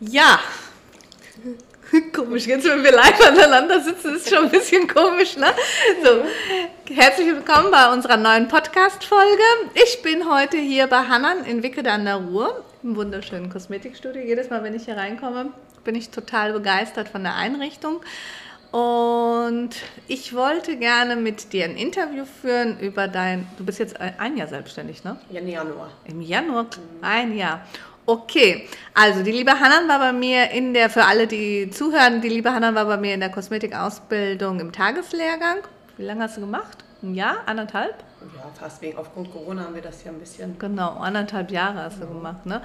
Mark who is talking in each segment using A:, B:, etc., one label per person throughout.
A: Ja. Komisch, jetzt wenn wir live aneinander sitzen, ist schon ein bisschen komisch, ne? So, herzlich willkommen bei unserer neuen Podcast-Folge. Ich bin heute hier bei Hannan in Wickede an der Ruhr, im wunderschönen Kosmetikstudio. Jedes Mal, wenn ich hier reinkomme, bin ich total begeistert von der Einrichtung. Und ich wollte gerne mit dir ein Interview führen über dein, du bist jetzt ein Jahr selbstständig, ne?
B: Im Januar.
A: Im Januar, ein Jahr. Okay, also die liebe Hannan war bei mir in der, für alle, die zuhören, die liebe Hannan war bei mir in der Kosmetikausbildung im Tageslehrgang. Wie lange hast du gemacht? Ein Jahr? Anderthalb?
B: Ja, fast wegen, aufgrund Corona haben wir das ja ein bisschen.
A: Genau, anderthalb Jahre hast du gemacht. Ne?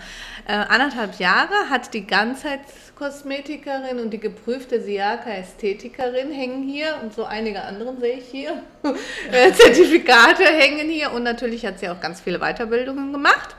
A: Äh, anderthalb Jahre hat die Ganzheitskosmetikerin und die geprüfte Siaka-Ästhetikerin hängen hier und so einige anderen sehe ich hier. Äh, Zertifikate hängen hier und natürlich hat sie auch ganz viele Weiterbildungen gemacht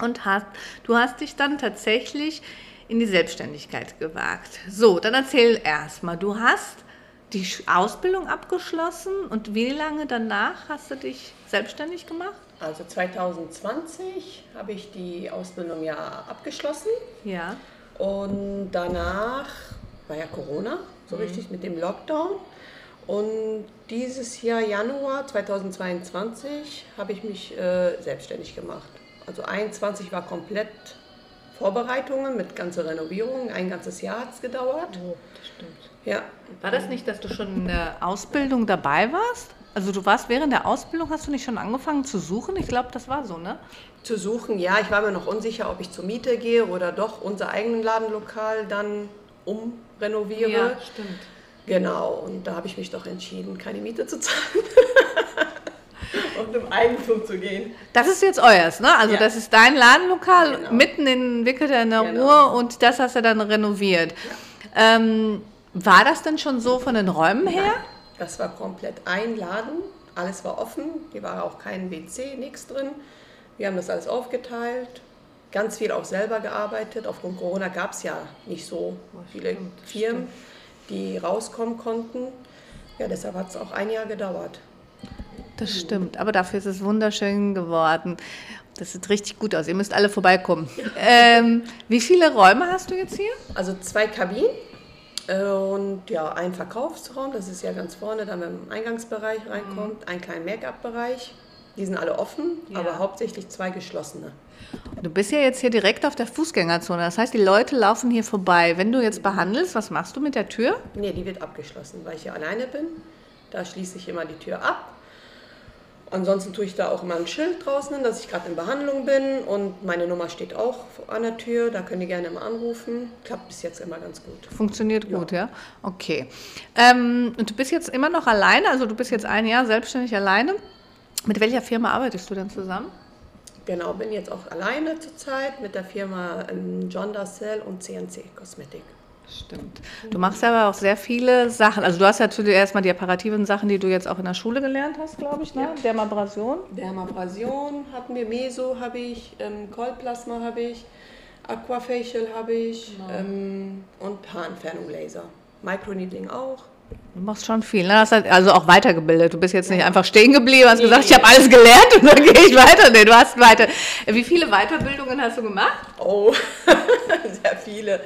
A: und hast, du hast dich dann tatsächlich in die Selbstständigkeit gewagt. So, dann erzähl erstmal, du hast die Ausbildung abgeschlossen und wie lange danach hast du dich selbstständig gemacht?
B: Also 2020 habe ich die Ausbildung ja abgeschlossen.
A: Ja.
B: Und danach war ja Corona, so mhm. richtig mit dem Lockdown. Und dieses Jahr, Januar 2022, habe ich mich äh, selbstständig gemacht. Also 21 war komplett Vorbereitungen mit ganzer Renovierung. Ein ganzes Jahr hat es gedauert.
A: Oh, das stimmt.
B: Ja.
A: War das nicht, dass du schon in der Ausbildung dabei warst? Also du warst während der Ausbildung, hast du nicht schon angefangen zu suchen? Ich glaube, das war so, ne?
B: Zu suchen, ja. Ich war mir noch unsicher, ob ich zur Miete gehe oder doch unser eigenes Ladenlokal dann umrenoviere.
A: Ja, stimmt.
B: Genau, und da habe ich mich doch entschieden, keine Miete zu zahlen. und im Eigentum zu gehen.
A: Das ist jetzt euers, ne? Also ja. das ist dein Ladenlokal genau. mitten in Wickede in der genau. Ruhr und das hast du dann renoviert. Ja. Ähm, war das denn schon so von den Räumen her? Nein,
B: das war komplett ein Laden, alles war offen, hier war auch kein WC, nichts drin. Wir haben das alles aufgeteilt, ganz viel auch selber gearbeitet. Aufgrund Corona gab es ja nicht so viele stimmt, Firmen, stimmt. die rauskommen konnten. Ja, deshalb hat es auch ein Jahr gedauert.
A: Das stimmt, aber dafür ist es wunderschön geworden. Das sieht richtig gut aus. Ihr müsst alle vorbeikommen. Ähm, wie viele Räume hast du jetzt hier?
B: Also zwei Kabinen äh, und ja, ein Verkaufsraum. Das ist ja ganz vorne, da man im Eingangsbereich reinkommt. Mhm. Ein kleinen Make-up-Bereich. Die sind alle offen, ja. aber hauptsächlich zwei geschlossene.
A: Du bist ja jetzt hier direkt auf der Fußgängerzone. Das heißt, die Leute laufen hier vorbei. Wenn du jetzt behandelst, was machst du mit der Tür?
B: Nee, die wird abgeschlossen, weil ich hier alleine bin. Da schließe ich immer die Tür ab Ansonsten tue ich da auch immer ein Schild draußen, dass ich gerade in Behandlung bin und meine Nummer steht auch an der Tür, da könnt ihr gerne immer anrufen. Klappt bis jetzt immer ganz gut.
A: Funktioniert gut, ja? Okay. Ähm, und du bist jetzt immer noch alleine, also du bist jetzt ein Jahr selbstständig alleine. Mit welcher Firma arbeitest du denn zusammen?
B: Genau, bin jetzt auch alleine zurzeit mit der Firma ähm, John Dassel und CNC Kosmetik.
A: Stimmt. Du machst aber auch sehr viele Sachen. Also du hast ja zuerst mal die apparativen Sachen, die du jetzt auch in der Schule gelernt hast, glaube ich, ne? Ja. Dermabrasion.
B: Dermabrasion hatten wir, Meso habe ich, ähm, Coldplasma habe ich, Aquafacial habe ich genau. ähm, und Haarentfernung Laser. Microneedling auch.
A: Du machst schon viel, ne? Hast halt also auch weitergebildet. Du bist jetzt nicht einfach stehen geblieben, hast nee. gesagt, ich habe alles gelernt und dann gehe ich weiter. Nee, du hast weiter. Wie viele Weiterbildungen hast du gemacht?
B: Oh, sehr viele.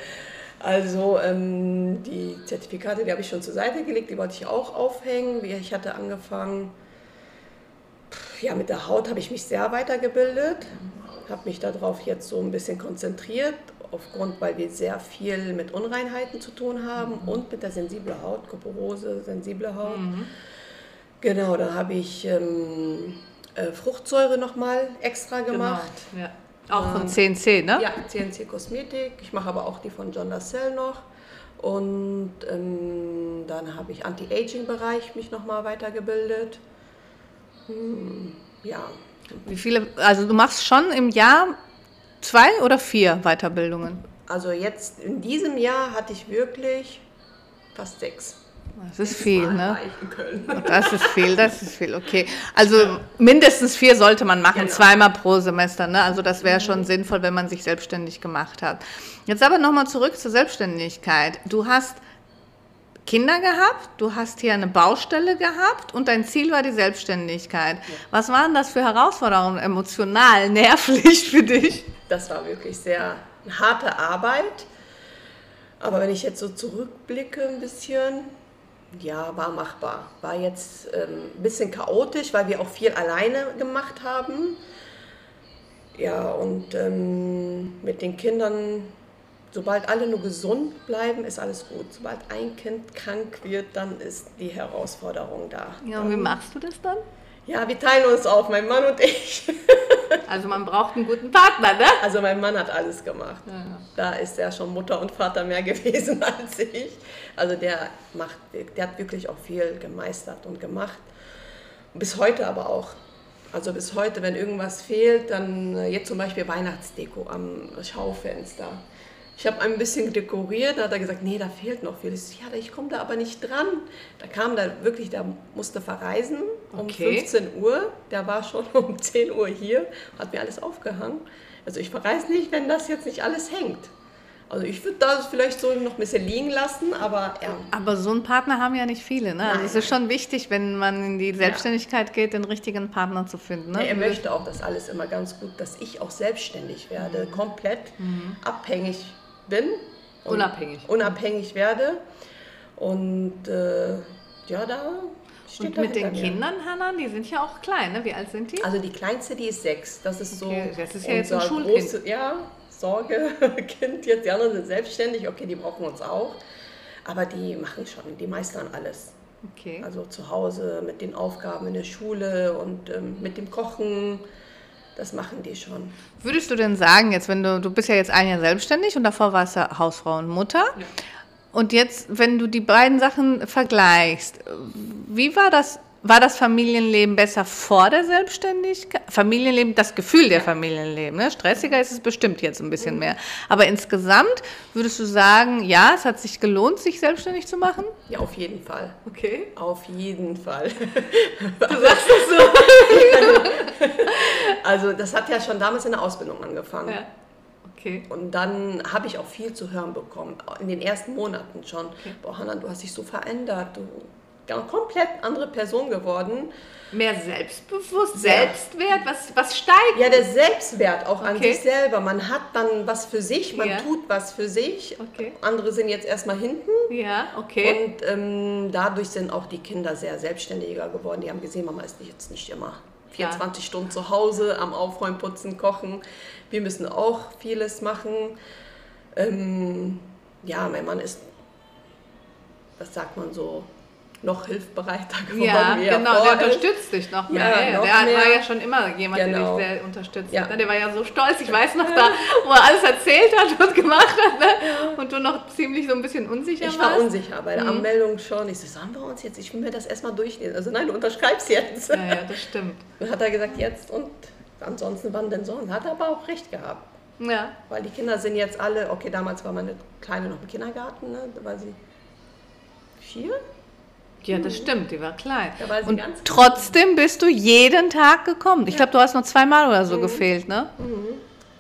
B: Also ähm, die Zertifikate, die habe ich schon zur Seite gelegt, die wollte ich auch aufhängen. Ich hatte angefangen, ja, mit der Haut habe ich mich sehr weitergebildet, habe mich darauf jetzt so ein bisschen konzentriert, aufgrund, weil wir sehr viel mit Unreinheiten zu tun haben mhm. und mit der sensiblen Haut, Kuperose, sensible Haut. Mhm. Genau, da habe ich ähm, äh, Fruchtsäure nochmal extra gemacht.
A: Genau, ja. Auch von CNC, ne?
B: Ja, CNC Kosmetik. Ich mache aber auch die von John Lascelles noch. Und ähm, dann habe ich Anti-Aging-Bereich mich nochmal weitergebildet. Hm, ja.
A: Wie viele, also du machst schon im Jahr zwei oder vier Weiterbildungen?
B: Also jetzt in diesem Jahr hatte ich wirklich fast sechs.
A: Das ist viel, ne? Das ist viel, das ist viel, okay. Also mindestens vier sollte man machen, genau. zweimal pro Semester, ne? Also das wäre schon sinnvoll, wenn man sich selbstständig gemacht hat. Jetzt aber nochmal zurück zur Selbstständigkeit. Du hast Kinder gehabt, du hast hier eine Baustelle gehabt und dein Ziel war die Selbstständigkeit. Ja. Was waren das für Herausforderungen emotional, nervlich für dich?
B: Das war wirklich sehr harte Arbeit Aber wenn ich jetzt so zurückblicke ein bisschen, ja, war machbar. War jetzt ähm, ein bisschen chaotisch, weil wir auch viel alleine gemacht haben. Ja, und ähm, mit den Kindern, sobald alle nur gesund bleiben, ist alles gut. Sobald ein Kind krank wird, dann ist die Herausforderung da.
A: Ja, und wie machst du das dann?
B: Ja, wir teilen uns auf, mein Mann und ich.
A: Also man braucht einen guten Partner, ne?
B: Also mein Mann hat alles gemacht. Ja. Da ist er schon Mutter und Vater mehr gewesen als ich. Also der macht, der hat wirklich auch viel gemeistert und gemacht. Bis heute aber auch. Also bis heute, wenn irgendwas fehlt, dann äh, jetzt zum Beispiel Weihnachtsdeko am Schaufenster. Ich habe ein bisschen dekoriert, da hat er gesagt, nee, da fehlt noch viel. Ich so, ja, ich komme da aber nicht dran. Da kam da wirklich, der musste verreisen um okay. 15 Uhr. Der war schon um 10 Uhr hier, hat mir alles aufgehangen. Also ich verreise nicht, wenn das jetzt nicht alles hängt. Also ich würde das vielleicht so noch ein bisschen liegen lassen, aber ja.
A: Aber so einen Partner haben ja nicht viele. Ne? Also es ist schon wichtig, wenn man in die Selbstständigkeit ja. geht, den richtigen Partner zu finden. Ne?
B: Ja, er möchte auch das alles immer ganz gut, dass ich auch selbstständig werde, mhm. komplett mhm. abhängig bin.
A: Unabhängig.
B: Unabhängig werde. Und äh, ja, da
A: Steht und mit den mir. Kindern, Hanna, die sind ja auch klein, ne? Wie alt sind die?
B: Also die kleinste, die ist sechs. Das ist okay.
A: so. Das ist ja jetzt ein Schulkind. Große,
B: ja, Sorgekind jetzt. Die anderen sind selbstständig, okay, die brauchen uns auch. Aber die machen schon, die meistern alles. Okay. Also zu Hause mit den Aufgaben in der Schule und ähm, mit dem Kochen. Das machen die schon.
A: Würdest du denn sagen, jetzt, wenn du, du bist ja jetzt ein Jahr selbstständig und davor warst du Hausfrau und Mutter. Ja. Und jetzt, wenn du die beiden Sachen vergleichst, wie war das war das Familienleben besser vor der Selbstständigkeit? Familienleben, das Gefühl der Familienleben. Ne? Stressiger ist es bestimmt jetzt ein bisschen mehr. Aber insgesamt würdest du sagen, ja, es hat sich gelohnt, sich selbstständig zu machen?
B: Ja, auf jeden Fall.
A: Okay.
B: Auf jeden Fall.
A: Du sagst das so.
B: also das hat ja schon damals in der Ausbildung angefangen. Ja.
A: Okay.
B: Und dann habe ich auch viel zu hören bekommen, in den ersten Monaten schon. Okay. Boah, Hanna, du hast dich so verändert, du komplett andere Person geworden.
A: Mehr selbstbewusst. Selbstwert, was, was steigt?
B: Ja, der Selbstwert auch okay. an sich selber. Man hat dann was für sich, man ja. tut was für sich. Okay. Andere sind jetzt erstmal hinten.
A: Ja, okay.
B: Und ähm, dadurch sind auch die Kinder sehr selbstständiger geworden. Die haben gesehen, Mama ist jetzt nicht immer 24 ja. Stunden zu Hause am Aufräumen, Putzen, Kochen. Wir müssen auch vieles machen. Ähm, ja, mein Mann ist, was sagt man so, noch hilfsbereiter geworden.
A: Ja, genau, der unterstützt dich noch mehr. Ja, noch der mehr. war ja schon immer jemand, genau. der dich sehr unterstützt ja. hat. Der war ja so stolz, ich weiß noch da, wo er alles erzählt hat und gemacht hat ne? und du noch ziemlich so ein bisschen unsicher
B: warst.
A: Ich
B: war unsicher, bei der mhm. Anmeldung schon. Ich so, sagen wir uns jetzt, ich will mir das erstmal durchlesen. Also nein, du unterschreibst jetzt.
A: Ja, ja, das stimmt.
B: Dann hat er gesagt, jetzt und ansonsten wann denn so? Und hat er aber auch recht gehabt.
A: Ja.
B: Weil die Kinder sind jetzt alle, okay, damals war meine Kleine noch im Kindergarten, ne? da war sie vier,
A: ja, das stimmt, die war klein. War und trotzdem bist du jeden Tag gekommen. Ich glaube, du hast nur zweimal oder so mhm. gefehlt, ne?
B: Mhm.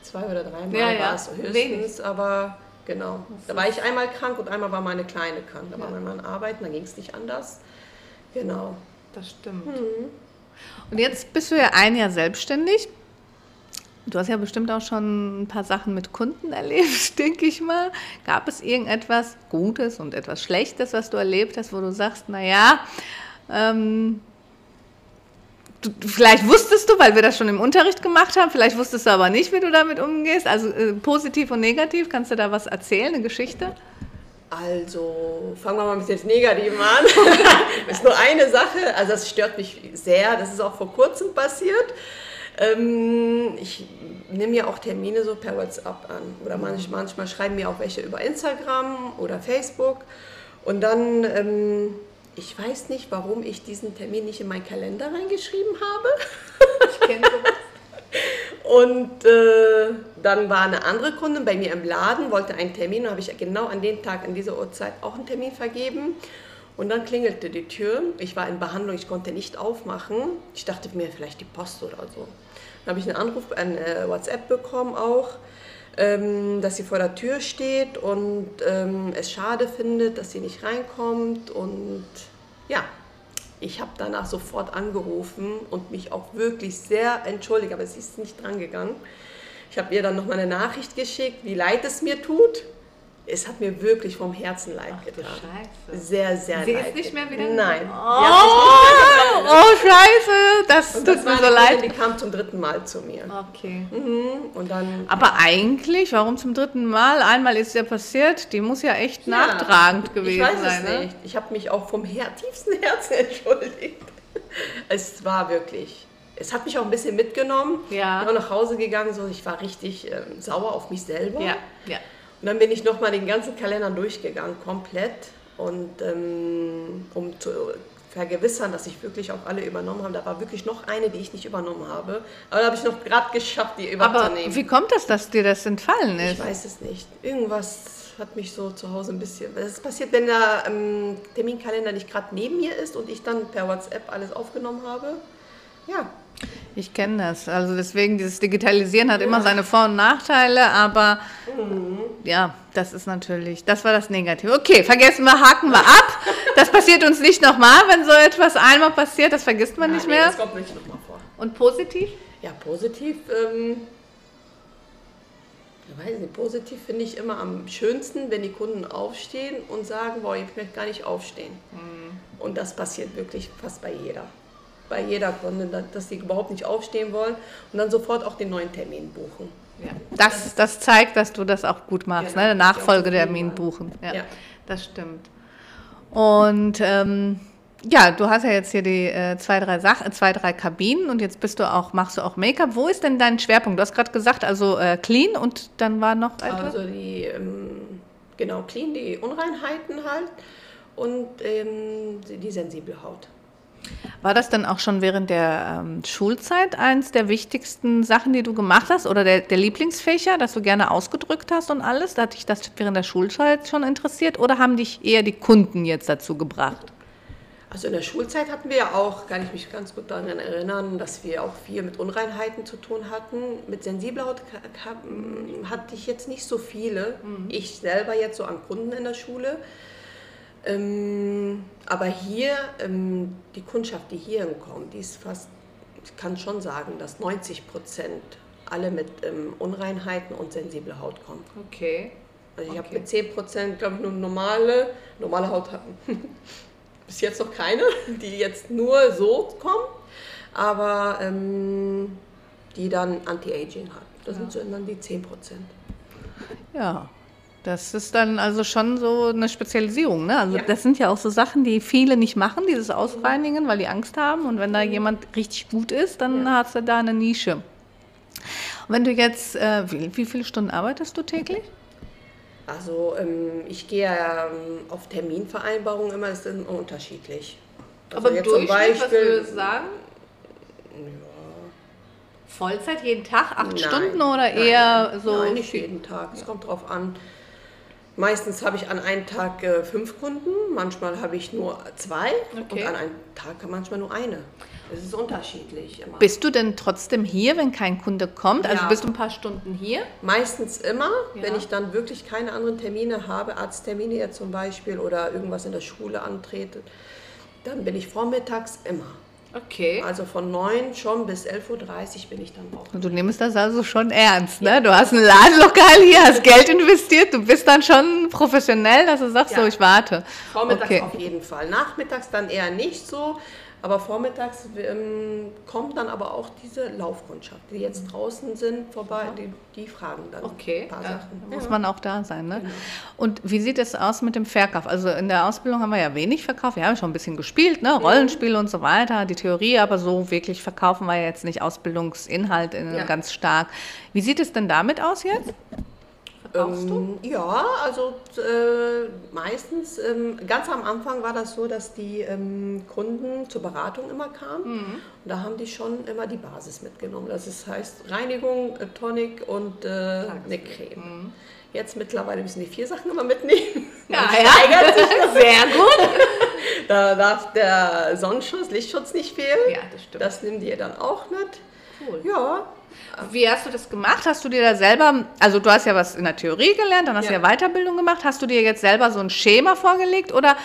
B: Zwei oder dreimal ja, ja. war es höchstens, Wenig. aber genau. Da war ich einmal krank und einmal war meine Kleine krank. Da ja. war mein Mann arbeiten, da ging es nicht anders. Genau.
A: Das stimmt. Mhm. Und jetzt bist du ja ein Jahr selbstständig. Du hast ja bestimmt auch schon ein paar Sachen mit Kunden erlebt, denke ich mal. Gab es irgendetwas Gutes und etwas Schlechtes, was du erlebt hast, wo du sagst, naja, ähm, du, vielleicht wusstest du, weil wir das schon im Unterricht gemacht haben, vielleicht wusstest du aber nicht, wie du damit umgehst. Also äh, positiv und negativ, kannst du da was erzählen, eine Geschichte?
B: Also fangen wir mal mit dem Negativen an. das ist nur eine Sache, also das stört mich sehr, das ist auch vor kurzem passiert. Ähm, ich nehme ja auch Termine so per WhatsApp an. Oder manch, manchmal schreiben mir auch welche über Instagram oder Facebook. Und dann, ähm, ich weiß nicht, warum ich diesen Termin nicht in meinen Kalender reingeschrieben habe. Ich kenne sowas. Und äh, dann war eine andere Kundin bei mir im Laden, wollte einen Termin, und habe ich genau an den Tag, an dieser Uhrzeit auch einen Termin vergeben. Und dann klingelte die Tür. Ich war in Behandlung, ich konnte nicht aufmachen. Ich dachte mir, vielleicht die Post oder so. Dann habe ich einen Anruf, ein äh, WhatsApp bekommen auch, ähm, dass sie vor der Tür steht und ähm, es schade findet, dass sie nicht reinkommt. Und ja, ich habe danach sofort angerufen und mich auch wirklich sehr entschuldigt, aber sie ist nicht drangegangen. Ich habe ihr dann noch mal eine Nachricht geschickt, wie leid es mir tut es hat mir wirklich vom Herzen leid
A: Ach,
B: getan.
A: Scheiße.
B: Sehr, sehr
A: Sie
B: leid.
A: ist nicht mehr wieder
B: Nein.
A: Oh, oh Scheiße, das
B: Und
A: tut
B: das
A: mir
B: war
A: so leid.
B: Die kam zum dritten Mal zu mir.
A: Okay.
B: Mhm. Und dann
A: Aber eigentlich, warum zum dritten Mal? Einmal ist ja passiert, die muss ja echt nachtragend gewesen
B: ich weiß
A: sein.
B: Es
A: ne?
B: nicht. Ich habe mich auch vom Her tiefsten Herzen entschuldigt. Es war wirklich. Es hat mich auch ein bisschen mitgenommen.
A: Ja.
B: Ich bin auch nach Hause gegangen, so ich war richtig ähm, sauer auf mich selber.
A: Ja, ja.
B: Und dann bin ich nochmal den ganzen Kalender durchgegangen, komplett. Und ähm, um zu vergewissern, dass ich wirklich auch alle übernommen habe. Da war wirklich noch eine, die ich nicht übernommen habe. Aber da habe ich noch gerade geschafft, die
A: Aber
B: überzunehmen.
A: wie kommt das, dass dir das entfallen
B: Ich
A: ist?
B: weiß es nicht. Irgendwas hat mich so zu Hause ein bisschen. Es passiert, wenn der ähm, Terminkalender nicht gerade neben mir ist und ich dann per WhatsApp alles aufgenommen habe. Ja,
A: Ich kenne das. Also deswegen, dieses Digitalisieren hat immer seine Vor- und Nachteile, aber
B: Mhm.
A: Ja, das ist natürlich, das war das Negative. Okay, vergessen wir, haken wir ab. Das passiert uns nicht nochmal, wenn so etwas einmal passiert, das vergisst man nicht
B: nee,
A: mehr.
B: das kommt nicht nochmal vor.
A: Und positiv?
B: Ja, positiv. Ähm, ich weiß nicht, positiv finde ich immer am schönsten, wenn die Kunden aufstehen und sagen, boah, ich möchte gar nicht aufstehen. Und das passiert wirklich fast bei jeder. Bei jeder dass- dass sie überhaupt nicht aufstehen wollen und dann sofort auch den neuen Termin buchen.
A: Ja. Das, das zeigt, dass du das auch gut machst,
B: Genau,
A: ne? Nachfolgetermin buchen. Ja,
B: Ja.
A: das stimmt. Und ähm, ja, du hast ja jetzt hier die äh, zwei, drei Sachen, zwei, drei Kabinen und jetzt bist du auch, machst du auch Make-up. Wo ist denn dein Schwerpunkt? Du hast gerade gesagt, also äh, clean und dann war noch etwas?
B: Also die, ähm, genau, clean, die Unreinheiten halt und ähm, die sensible Haut.
A: War das dann auch schon während der ähm, Schulzeit eins der wichtigsten Sachen, die du gemacht hast oder der, der Lieblingsfächer, das du gerne ausgedrückt hast und alles? Hat dich das während der Schulzeit schon interessiert oder haben dich eher die Kunden jetzt dazu gebracht?
B: Also in der Schulzeit hatten wir ja auch, kann ich mich ganz gut daran erinnern, dass wir auch viel mit Unreinheiten zu tun hatten. Mit sensibler Haut ka- hatte ich jetzt nicht so viele. Ich selber jetzt so an Kunden in der Schule. Ähm, aber hier, ähm, die Kundschaft, die hierhin kommt, die ist fast, ich kann schon sagen, dass 90 Prozent alle mit ähm, Unreinheiten und sensibler Haut kommen.
A: Okay.
B: Also ich
A: Okay.
B: habe mit 10 Prozent, glaube ich, nur normale, normale Haut hatten. Bis jetzt noch keine, die jetzt nur so kommen, aber ähm, die dann Anti-Aging hat. Das sind so dann die 10 Prozent.
A: Ja, das ist dann also schon so eine Spezialisierung. Ne? Also
B: Ja.
A: das sind ja auch so Sachen, die viele nicht machen, dieses Ausreinigen, weil die Angst haben. Und wenn da jemand richtig gut ist, dann
B: Ja.
A: hast du da eine Nische. Und wenn du jetzt, äh, wie, wie viele Stunden arbeitest du täglich?
B: Also ähm, ich gehe ähm, auf Terminvereinbarungen immer, das ist immer unterschiedlich. Also jetzt zum Beispiel,
A: sagen?
B: ja,
A: Vollzeit jeden Tag, acht
B: Nein,
A: Stunden oder eher
B: nein,
A: so?
B: Nein, nicht jeden Tag. Es kommt drauf an. Meistens habe ich an einem Tag äh, fünf Kunden, manchmal habe ich nur zwei
A: Okay.
B: und an einem Tag manchmal nur eine. Es ist unterschiedlich immer.
A: Bist du denn trotzdem hier, wenn kein Kunde kommt? Also
B: Ja.
A: bist du ein paar Stunden hier?
B: Meistens immer,
A: Ja.
B: wenn ich dann wirklich keine anderen Termine habe, Arzttermine jetzt zum Beispiel oder irgendwas in der Schule antrete, dann bin ich vormittags immer.
A: Okay.
B: Also von 9 schon bis 11.30 Uhr bin ich dann auch.
A: Du nimmst das also schon ernst, ne? Du hast ein Ladenlokal hier, hast Geld investiert, du bist dann schon professionell, dass du sagst,
B: Ja.
A: so, ich warte.
B: Vormittags
A: Okay.
B: auf jeden Fall. Nachmittags dann eher nicht so. Aber vormittags ähm, kommt dann aber auch diese Laufkundschaft, die jetzt draußen sind, vorbei, die, die fragen dann
A: Okay,
B: ein paar
A: da
B: Sachen.
A: muss
B: Ja.
A: man auch da sein. Ne? Und wie sieht es aus mit dem Verkauf? Also in der Ausbildung haben wir ja wenig verkauft. Wir haben schon ein bisschen gespielt, ne? Rollenspiele und so weiter, die Theorie, aber so wirklich verkaufen wir jetzt nicht Ausbildungsinhalt in,
B: Ja.
A: ganz stark. Wie sieht es denn damit aus jetzt? Verkaufst du?
B: Ähm, ja, also äh, meistens, ähm, ganz am Anfang war das so, dass die ähm, Kunden zur Beratung immer kamen.
A: Mhm.
B: Und da haben die schon immer die Basis mitgenommen. Das ist, heißt Reinigung, äh, Tonic und äh, eine Creme. Jetzt mittlerweile müssen die vier Sachen immer mitnehmen.
A: Mhm. ja.
B: sich.
A: Sehr gut.
B: Da darf der Sonnenschutz, Lichtschutz nicht fehlen.
A: Ja, das stimmt.
B: Das nehmen die dann auch mit.
A: Cool.
B: Ja,
A: Wie hast du das gemacht? Hast du dir da selber, also du hast ja was in der Theorie gelernt, dann hast du
B: Ja.
A: ja Weiterbildung gemacht. Hast du dir jetzt selber so ein Schema vorgelegt oder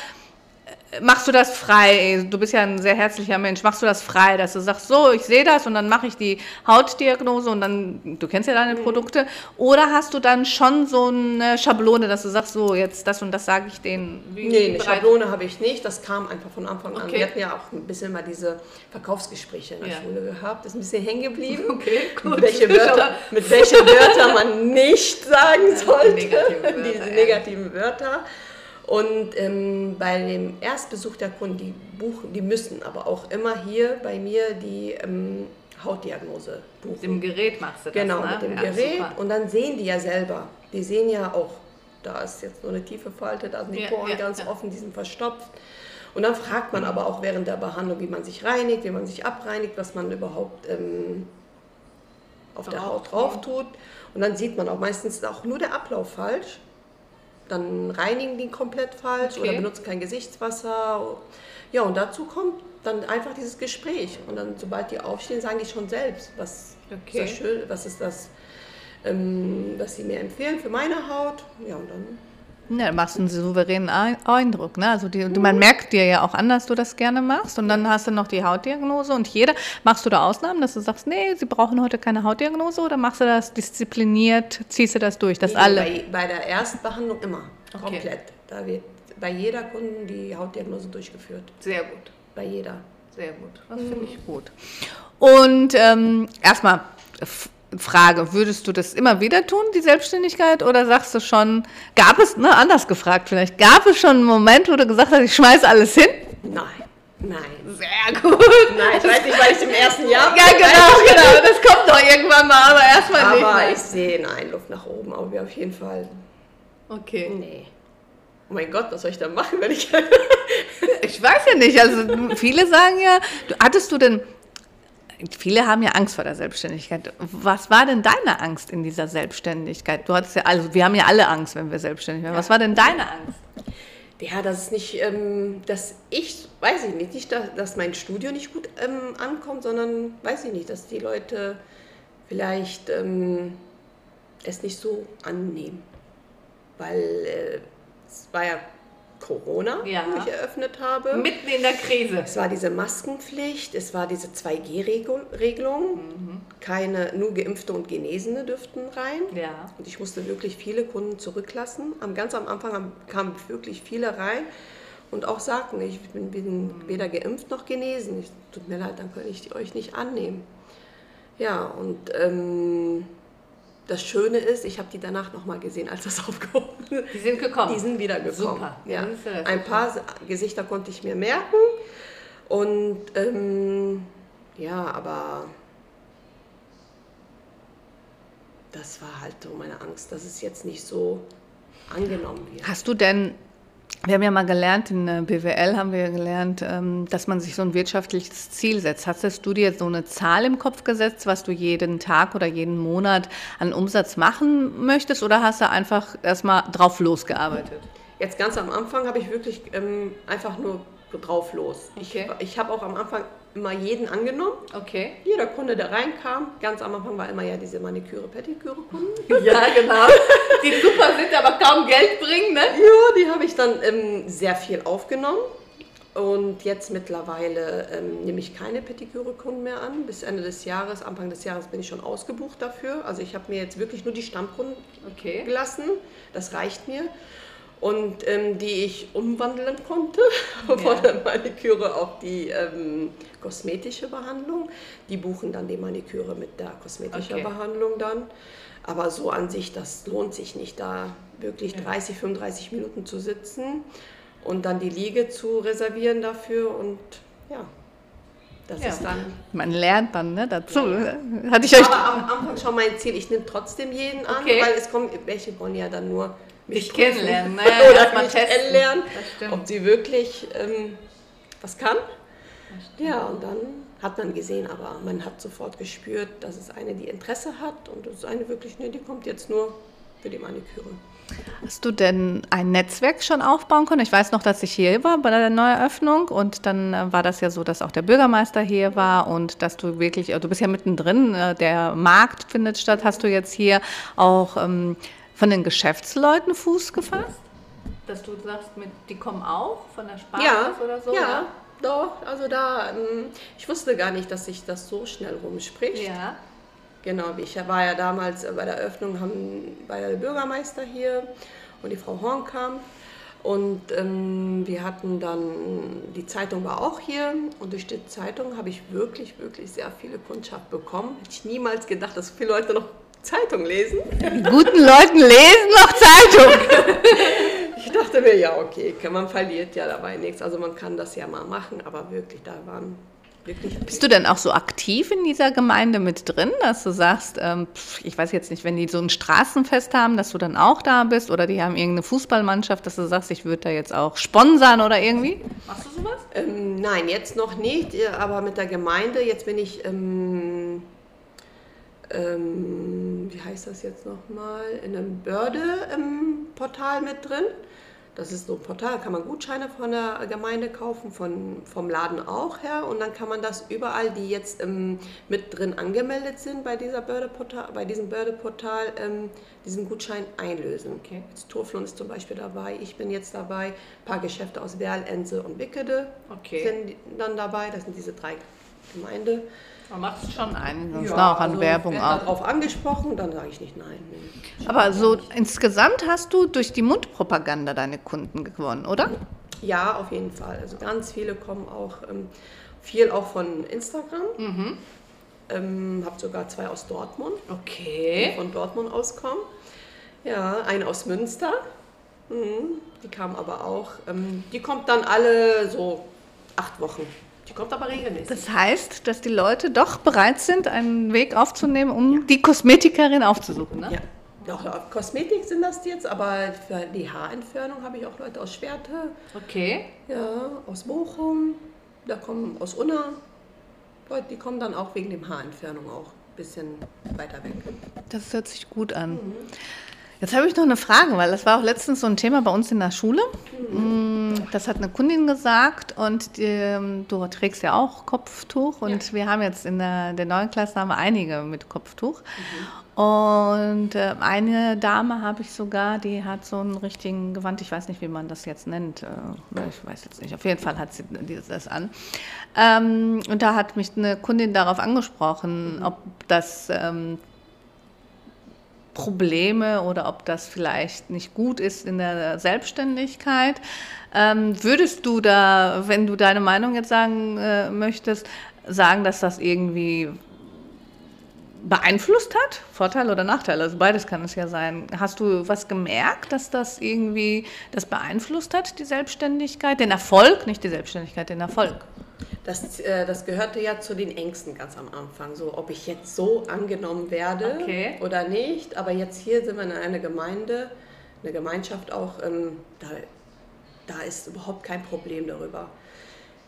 A: machst du das frei? Du bist ja ein sehr herzlicher Mensch. Machst du das frei, dass du sagst, so, ich sehe das und dann mache ich die Hautdiagnose und dann, du kennst ja deine mhm. Produkte. Oder hast du dann schon so eine Schablone, dass du sagst, so, jetzt das und das sage ich denen?
B: Wie nee, eine Schablone habe ich nicht. Das kam einfach von Anfang an. Okay. Wir hatten ja auch ein bisschen mal diese Verkaufsgespräche in der ja. Schule gehabt. Das ist ein bisschen hängen geblieben. Okay, gut. Mit welche Wörter, mit welche Wörter man nicht sagen sollte. Die negativen Wörter. Diese negativen Wörter. Und ähm, bei dem Erstbesuch der Kunden, die buchen, die müssen aber auch immer hier bei mir die ähm, Hautdiagnose buchen.
A: Mit dem Gerät machst du das,
B: Genau,
A: ne?
B: mit dem ja, Gerät. Super. Und dann sehen die ja selber. Die sehen ja auch, da ist jetzt nur eine tiefe Falte, da sind die ja, Poren ja, ganz offen, die sind verstopft. Und dann fragt man aber auch während der Behandlung, wie man sich reinigt, wie man sich abreinigt, was man überhaupt ähm, auf der Haut drauf tut. Und dann sieht man auch meistens auch nur der Ablauf falsch dann reinigen die komplett falsch okay. oder benutzen kein Gesichtswasser. Ja, und dazu kommt dann einfach dieses Gespräch. Und dann, sobald die aufstehen, sagen die schon selbst, was okay. ist das schön, was ist das, ähm, was sie mir empfehlen für meine Haut. Ja, und dann
A: ja, du machst einen souveränen Eindruck. Ne? Also die, man merkt dir ja auch an, dass du das gerne machst. Und dann hast du noch die Hautdiagnose. Und jeder, machst du da Ausnahmen, dass du sagst, nee, sie brauchen heute keine Hautdiagnose? Oder machst du das diszipliniert, ziehst du das durch, dass nee, alle...
B: Bei, bei, der Erstbehandlung immer, okay. komplett. Da wird bei jeder Kunden die Hautdiagnose durchgeführt.
A: Sehr gut.
B: Bei jeder.
A: Sehr gut. Das mhm. finde ich gut. Und ähm, erstmal Frage, würdest du das immer wieder tun, die Selbstständigkeit, oder sagst du schon, gab es, ne, anders gefragt vielleicht, gab es schon einen Moment, wo du gesagt hast, ich schmeiße alles hin?
B: Nein. Nein.
A: Sehr gut.
B: Nein, ich weiß nicht, weil ich im ersten Jahr.
A: Ja, genau, genau. Das kommt doch irgendwann mal, aber erstmal nicht.
B: Aber ich sehe, nein, Luft nach oben, aber wir auf jeden Fall.
A: Okay.
B: Nee. Oh mein Gott, was soll ich da machen, wenn ich.
A: ich weiß ja nicht. Also, viele sagen ja, hattest du denn viele haben ja Angst vor der Selbstständigkeit. Was war denn deine Angst in dieser Selbstständigkeit? Du hattest ja, also wir haben ja alle Angst, wenn wir selbstständig werden. Was war denn deine Angst?
B: Ja, dass nicht, ähm, dass ich, weiß ich nicht, nicht, dass, dass mein Studio nicht gut ähm, ankommt, sondern, weiß ich nicht, dass die Leute vielleicht ähm, es nicht so annehmen. Weil äh, es war ja Corona, ja. wo ich eröffnet habe.
A: Mitten in der Krise.
B: Es war diese Maskenpflicht, es war diese 2G-Regelung. Mhm. Keine, nur Geimpfte und Genesene dürften rein.
A: Ja.
B: Und ich musste wirklich viele Kunden zurücklassen. Am, ganz am Anfang kamen wirklich viele rein und auch sagten, ich bin, bin mhm. weder geimpft noch genesen. Ich, tut mir leid, dann kann ich euch nicht annehmen. Ja, und ähm, das Schöne ist, ich habe die danach nochmal gesehen, als das aufgehoben
A: ist. Die sind gekommen.
B: Die sind wieder gekommen.
A: Super.
B: Ja. Ein paar Gesichter konnte ich mir merken. Und ähm, ja, aber das war halt so meine Angst, dass es jetzt nicht so angenommen wird.
A: Hast du denn wir haben ja mal gelernt, in äh, BWL haben wir gelernt, ähm, dass man sich so ein wirtschaftliches Ziel setzt. Hast du dir so eine Zahl im Kopf gesetzt, was du jeden Tag oder jeden Monat an Umsatz machen möchtest oder hast du einfach erstmal drauf losgearbeitet?
B: Jetzt ganz am Anfang habe ich wirklich ähm, einfach nur drauf los. Okay. Ich, ich habe auch am Anfang immer jeden angenommen.
A: Okay.
B: Jeder Kunde, der reinkam, ganz am Anfang war immer ja diese Maniküre, Pediküre-Kunden.
A: Ja, genau. Die super sind, aber kaum Geld bringen, ne?
B: Ja, die habe ich dann ähm, sehr viel aufgenommen. Und jetzt mittlerweile ähm, nehme ich keine Pediküre-Kunden mehr an. Bis Ende des Jahres, Anfang des Jahres bin ich schon ausgebucht dafür. Also ich habe mir jetzt wirklich nur die Stammkunden okay. gelassen. Das reicht mir und ähm, die ich umwandeln konnte ja. von der Maniküre auf die ähm, kosmetische Behandlung. Die buchen dann die Maniküre mit der kosmetischen okay. Behandlung dann. Aber so an sich, das lohnt sich nicht, da wirklich 30, 35 Minuten zu sitzen und dann die Liege zu reservieren dafür und ja. Das ja. ist dann.
A: Man lernt dann ne, dazu. Ja.
B: Hatte ich euch Aber am Anfang schon mein Ziel, ich nehme trotzdem jeden an, okay. weil es kommen, welche wollen ja dann nur
A: mich kennenlernen, ne?
B: oder mich kennenlernen, ob sie wirklich ähm, was kann. Ja, und dann hat man gesehen, aber man hat sofort gespürt, dass es eine, die Interesse hat und es ist eine wirklich, ne, die kommt jetzt nur für die Maniküre.
A: Hast du denn ein Netzwerk schon aufbauen können? Ich weiß noch, dass ich hier war bei der Neueröffnung und dann äh, war das ja so, dass auch der Bürgermeister hier war und dass du wirklich, du bist ja mittendrin, äh, der Markt findet statt. Hast du jetzt hier auch ähm, von den Geschäftsleuten Fuß gefasst? dass du sagst, mit, die kommen auch von der Sparkasse
B: Ja,
A: oder so?
B: ja, doch. Also da, ähm, ich wusste gar nicht, dass sich das so schnell rumspricht.
A: Ja.
B: Genau, ich war ja damals bei der Eröffnung, haben, war der Bürgermeister hier und die Frau Horn kam. Und ähm, wir hatten dann, die Zeitung war auch hier und durch die Zeitung habe ich wirklich, wirklich sehr viele Kundschaft bekommen. Hätte ich niemals gedacht, dass viele Leute noch Zeitung lesen.
A: Die guten Leuten lesen noch Zeitung.
B: Ich dachte mir, ja, okay, man verliert ja dabei nichts. Also man kann das ja mal machen, aber wirklich, da waren wirklich.
A: Bist du denn auch so aktiv in dieser Gemeinde mit drin, dass du sagst, ähm, ich weiß jetzt nicht, wenn die so ein Straßenfest haben, dass du dann auch da bist oder die haben irgendeine Fußballmannschaft, dass du sagst, ich würde da jetzt auch sponsern oder irgendwie? Machst du sowas?
B: Ähm, nein, jetzt noch nicht, äh, aber mit der Gemeinde, jetzt bin ich, ähm, ähm, wie heißt das jetzt nochmal, in einem Börde-Portal mit drin. Das ist so ein Portal, kann man Gutscheine von der Gemeinde kaufen, von, vom Laden auch her. Und dann kann man das überall, die jetzt ähm, mit drin angemeldet sind bei, dieser Bördeportal, bei diesem Bördeportal, ähm, diesen Gutschein einlösen.
A: Okay.
B: Jetzt Turflun ist zum Beispiel dabei, ich bin jetzt dabei, ein paar Geschäfte aus Werl, Ense und Wickede
A: Okay.
B: sind dann dabei. Das sind diese drei Gemeinden.
A: Man macht schon einiges
B: Ja,
A: auch an
B: also
A: Werbung auch.
B: darauf angesprochen, dann sage ich nicht nein. nee.
A: Aber so insgesamt hast du durch die Mundpropaganda deine Kunden gewonnen, oder?
B: Ja, auf jeden Fall. Also ganz viele kommen auch, ähm, viel auch von Instagram.
A: Mhm.
B: Ähm, hab sogar zwei aus Dortmund, die
A: Okay.
B: von Dortmund auskommen. Ja, eine aus Münster. Mhm. Die kam aber auch. Ähm, die kommt dann alle so acht Wochen. Die kommt aber regelmäßig.
A: Das heißt, dass die Leute doch bereit sind, einen Weg aufzunehmen, um die Kosmetikerin aufzusuchen, ne?
B: Ja. Doch, Kosmetik sind das jetzt, aber für die Haarentfernung habe ich auch Leute aus Schwerte,
A: Okay.
B: ja, aus Bochum, da kommen aus Unna. Leute, die kommen dann auch wegen dem Haarentfernung auch ein bisschen weiter weg.
A: Das hört sich gut an. Jetzt habe ich noch eine Frage, weil das war auch letztens so ein Thema bei uns in der Schule. Mm, Das hat eine Kundin gesagt und die, ähm, du trägst ja auch Kopftuch und wir haben jetzt in der, der neuen Klasse haben wir einige mit Kopftuch. Und äh, eine Dame habe ich sogar, die hat so einen richtigen Gewand, ich weiß nicht, wie man das jetzt nennt, äh, ich weiß jetzt nicht, auf jeden Fall hat sie das an. Ähm, und da hat mich eine Kundin darauf angesprochen, ob das ähm, Probleme oder ob das vielleicht nicht gut ist in der Selbstständigkeit. Ähm, würdest du da, wenn du deine Meinung jetzt sagen äh, möchtest, sagen, dass das irgendwie beeinflusst hat? Vorteil oder Nachteil? Also beides kann es ja sein. Hast du was gemerkt, dass das irgendwie das beeinflusst hat, die Selbstständigkeit? Den Erfolg, nicht die Selbstständigkeit, den Erfolg.
B: Das, äh, das gehörte ja zu den Ängsten ganz am Anfang, so ob ich jetzt so angenommen werde
A: Okay.
B: oder nicht. Aber jetzt hier sind wir in einer Gemeinde, eine Gemeinschaft auch, ähm, da, da ist überhaupt kein Problem darüber.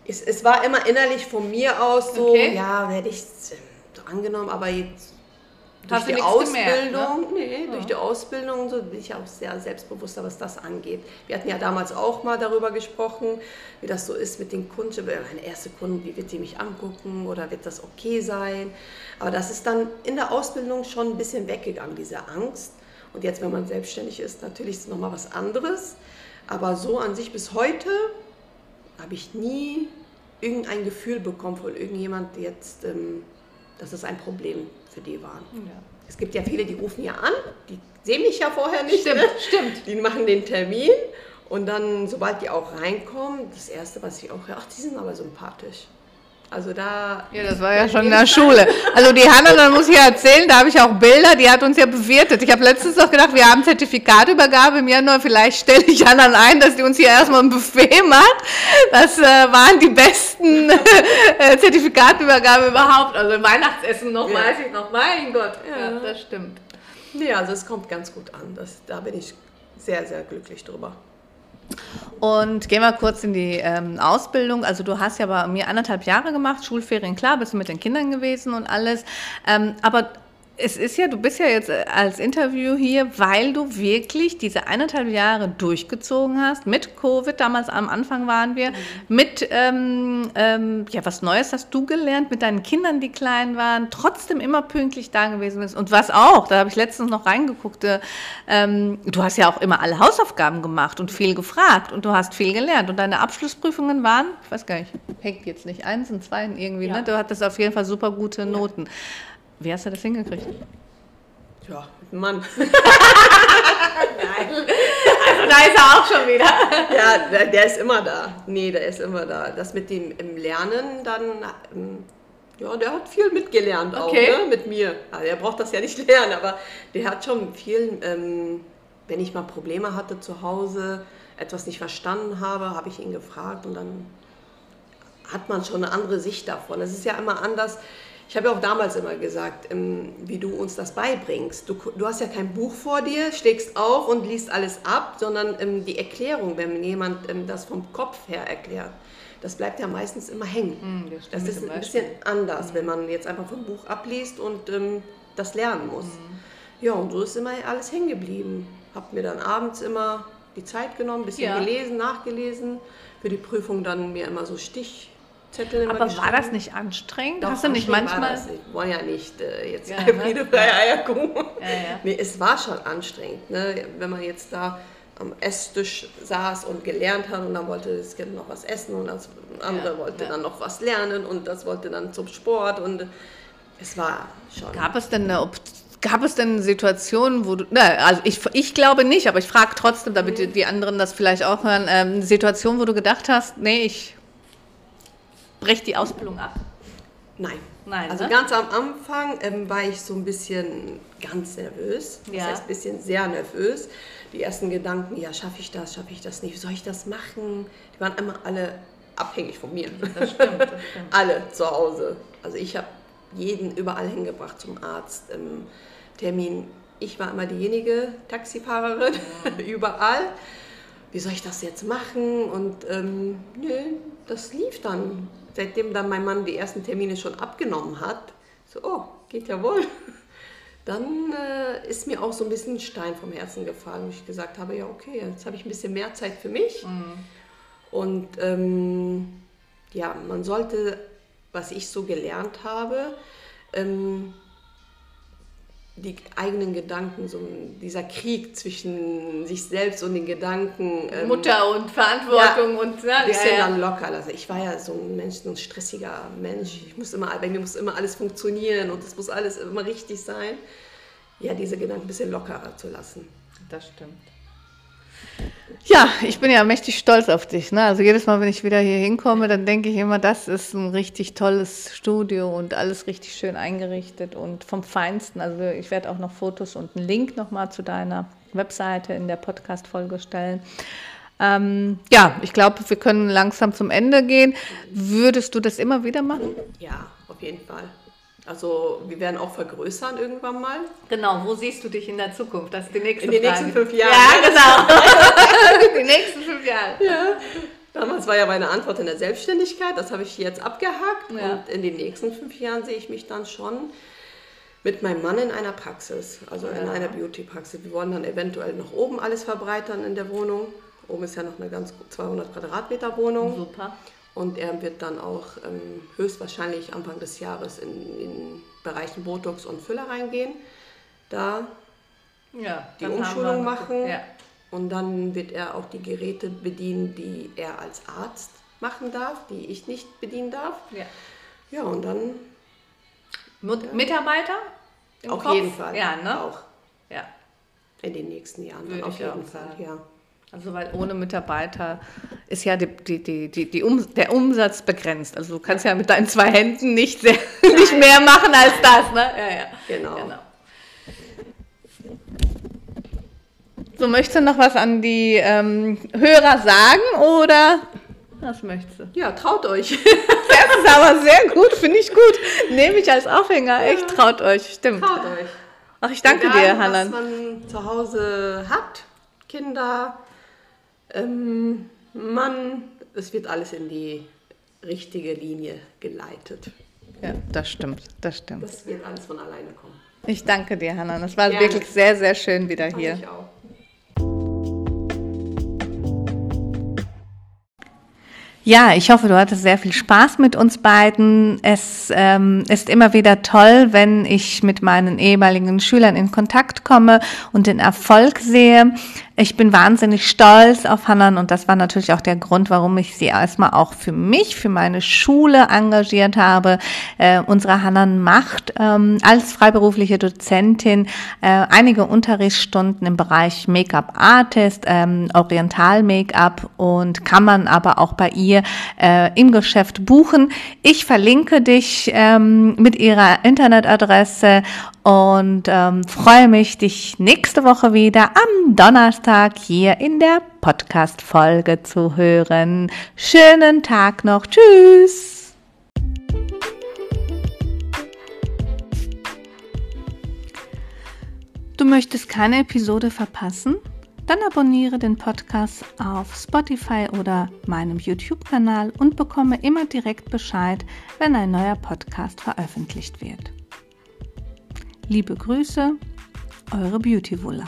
B: Es, es war immer innerlich von mir aus so,
A: Okay.
B: ja, werde ich äh, so angenommen, aber jetzt durch
A: Hast
B: die
A: nichts gemerkt, ne?
B: Ausbildung, nee, durch die Ausbildung und so bin ich auch sehr selbstbewusster, was das angeht. Wir hatten ja damals auch mal darüber gesprochen, wie das so ist mit den Kunden, meine erste Kunden, wie wird die mich angucken oder wird das okay sein? Aber das ist dann in der Ausbildung schon ein bisschen weggegangen, diese Angst. Und jetzt, wenn man selbstständig ist, natürlich ist es nochmal was anderes. Aber so an sich bis heute habe ich nie irgendein Gefühl bekommen von irgendjemand, jetzt, ähm, dass es ein Problem für die war. Es gibt ja viele, die rufen ja an, die sehen mich ja vorher nicht.
A: Stimmt,
B: ne?
A: stimmt.
B: Die machen den Termin und dann, sobald die auch reinkommen, das Erste, was ich auch höre, ach, die sind aber sympathisch. Also da...
A: Ja, das war ja schon in der Schule. Also die Hanna, dann muss ich ja erzählen, da habe ich auch Bilder, die hat uns ja bewirtet. Ich habe letztens noch gedacht, wir haben Zertifikatübergabe im Januar, vielleicht stelle ich Hanna ein, dass die uns hier erstmal ein Buffet macht. Das äh, waren die besten äh, Zertifikatübergabe überhaupt. Also Weihnachtsessen noch,
B: Ja.
A: weiß ich noch. Mein Gott.
B: Ja.
A: Ja, das stimmt.
B: Nee, also es kommt ganz gut an. Das, da bin ich sehr, sehr glücklich drüber.
A: Und gehen wir kurz in die ähm, Ausbildung. Also du hast ja bei mir anderthalb Jahre gemacht, Schulferien, klar, bist du mit den Kindern gewesen und alles. Ähm, aber es ist ja, du bist ja jetzt äh, als Interview hier, weil du wirklich diese eineinhalb Jahre durchgezogen hast, mit Covid, damals am Anfang waren wir, mhm. mit, ähm, ähm, ja, was Neues hast du gelernt, mit deinen Kindern, die klein waren, trotzdem immer pünktlich da gewesen bist. Und was auch, da habe ich letztens noch reingeguckt, äh, ähm, du hast ja auch immer alle Hausaufgaben gemacht und viel gefragt und du hast viel gelernt. Und deine Abschlussprüfungen waren, ich weiß gar nicht, hängt jetzt nicht eins und zwei irgendwie, ja. ne? du hattest auf jeden Fall super gute Noten. Ja. Wie hast du das hingekriegt?
B: Ja, Mann.
A: Nein. Also da ist er auch schon wieder.
B: Ja, der, der, ist immer da. Nee, der ist immer da. Das mit dem im Lernen dann, ähm, ja, der hat viel mitgelernt auch, okay. ne, mit mir. Also er braucht das ja nicht lernen, aber der hat schon viel, ähm, wenn ich mal Probleme hatte zu Hause, etwas nicht verstanden habe, habe ich ihn gefragt und dann hat man schon eine andere Sicht davon. Es ist ja immer anders ich habe ja auch damals immer gesagt, ähm, wie du uns das beibringst. Du, du, hast ja kein Buch vor dir, schlägst auf und liest alles ab, sondern ähm, die Erklärung, wenn jemand ähm, das vom Kopf her erklärt, das bleibt ja meistens immer hängen. Mm, das, das, ist ein bisschen anders, mm. wenn man jetzt einfach vom Buch abliest und ähm, das lernen muss. Mm. Ja, und so ist immer alles hängen geblieben. Habe mir dann abends immer die Zeit genommen, ein bisschen ja. gelesen, nachgelesen, für die Prüfung dann mir immer so Stich
A: Zettel Aber war das nicht anstrengend? Doch, Hast du nicht manchmal.
B: Das. Ich wollte ja nicht äh, jetzt ja, ne? freie Eierkuchen. Ja, ja. Nee, es war schon anstrengend. Ne? Wenn man jetzt da am Esstisch saß und gelernt hat und dann wollte das Kind noch was essen und das andere ja, wollte ja. dann noch was lernen und das wollte dann zum Sport und es war schon.
A: Gab es denn eine Option? Gab es denn Situationen, wo du, ne, also ich, ich glaube nicht, aber ich frage trotzdem, damit die, die anderen das vielleicht auch hören, ähm, Situation, wo du gedacht hast, nee, ich brecht die Ausbildung ab?
B: Nein. Nein also ne? ganz am Anfang ähm, war ich so ein bisschen ganz nervös. Das ja. heißt, ein bisschen sehr nervös. Die ersten Gedanken, ja, schaffe ich das, schaffe ich das nicht, wie soll ich das machen? Die waren immer alle abhängig von mir. Das stimmt, das stimmt. alle zu Hause. Also ich habe jeden überall hingebracht zum Arzt. Ähm, Termin. Ich war immer diejenige Taxifahrerin, ja. überall. Wie soll ich das jetzt machen? Und ähm, nö, das lief dann seitdem dann mein Mann die ersten Termine schon abgenommen hat, so, oh, geht ja wohl, dann äh, ist mir auch so ein bisschen ein Stein vom Herzen gefallen, wo ich gesagt habe, ja, okay, jetzt habe ich ein bisschen mehr Zeit für mich. Mhm. Und ähm, ja, man sollte, was ich so gelernt habe, ähm, die eigenen Gedanken, so dieser Krieg zwischen sich selbst und den Gedanken.
A: Ähm, Mutter und Verantwortung ja, und
B: ja, ein bisschen ja, dann locker. Also ich war ja so ein Mensch, so ein stressiger Mensch. Ich muss immer, bei mir muss immer alles funktionieren und es muss alles immer richtig sein. Ja, diese Gedanken ein bisschen lockerer zu lassen.
A: Das stimmt. Ja, ich bin ja mächtig stolz auf dich. Ne? Also jedes Mal, wenn ich wieder hier hinkomme, dann denke ich immer, das ist ein richtig tolles Studio und alles richtig schön eingerichtet und vom Feinsten. Also ich werde auch noch Fotos und einen Link nochmal zu deiner Webseite in der Podcast-Folge stellen. Ähm, ja, ich glaube, wir können langsam zum Ende gehen. Würdest du das immer wieder machen?
B: Ja, auf jeden Fall. Also wir werden auch vergrößern irgendwann mal.
A: Genau, wo siehst du dich in der Zukunft? Das ist die nächste
B: In den Frage. nächsten fünf Jahren.
A: Ja, genau. die nächsten fünf Jahre.
B: Ja. Damals war ja meine Antwort in der Selbstständigkeit, das habe ich jetzt abgehakt. Ja. Und in den nächsten fünf Jahren sehe ich mich dann schon mit meinem Mann in einer Praxis, also in einer Beauty-Praxis. Wir wollen dann eventuell noch oben alles verbreitern in der Wohnung. Oben ist ja noch eine ganz 200 Quadratmeter Wohnung.
A: Super.
B: Und er wird dann auch ähm, höchstwahrscheinlich Anfang des Jahres in, in Bereichen Botox und Füller reingehen. Da ja, die Umschulung machen. Ja. Und dann wird er auch die Geräte bedienen, die er als Arzt machen darf, die ich nicht bedienen darf. Ja, ja und dann.
A: Mitarbeiter?
B: Auf Kopf? jeden Fall.
A: Ja, ne?
B: Auch. Ja. In den nächsten Jahren.
A: Würde dann auf jeden Fall, sagen. ja. Also weil ohne Mitarbeiter ist ja die, die, die, die um, der Umsatz begrenzt. Also du kannst ja mit deinen zwei Händen nicht, sehr, nicht mehr machen als das. Ne?
B: Ja, ja. Genau. genau.
A: So, möchtest du noch was an die ähm, Hörer sagen oder was möchtest du?
B: Ja, traut euch.
A: Das ist aber sehr gut, finde ich gut. Nehme ich als Aufhänger. Echt, traut euch, stimmt.
B: Traut euch.
A: Ach, ich danke Egal, dir, Hannah.
B: Was man zu Hause hat, Kinder, ähm, Mann, es wird alles in die richtige Linie geleitet.
A: Ja, das stimmt, das stimmt.
B: Das wird alles von alleine kommen.
A: Ich danke dir, Hanna. Das war Gerne. wirklich sehr, sehr schön wieder Fand hier. Ich auch. Ja, ich hoffe, du hattest sehr viel Spaß mit uns beiden. Es ähm, ist immer wieder toll, wenn ich mit meinen ehemaligen Schülern in Kontakt komme und den Erfolg sehe. Ich bin wahnsinnig stolz auf Hannan und das war natürlich auch der Grund, warum ich sie erstmal auch für mich, für meine Schule engagiert habe. Äh, unsere Hannan macht ähm, als freiberufliche Dozentin äh, einige Unterrichtsstunden im Bereich Make-up Artist, ähm, Oriental Make-up und kann man aber auch bei ihr äh, im Geschäft buchen. Ich verlinke dich ähm, mit ihrer Internetadresse und ähm, freue mich, dich nächste Woche wieder am Donnerstag hier in der Podcast-Folge zu hören. Schönen Tag noch. Tschüss. Du möchtest keine Episode verpassen? Dann abonniere den Podcast auf Spotify oder meinem YouTube-Kanal und bekomme immer direkt Bescheid, wenn ein neuer Podcast veröffentlicht wird. Liebe Grüße, eure Beauty Wulla.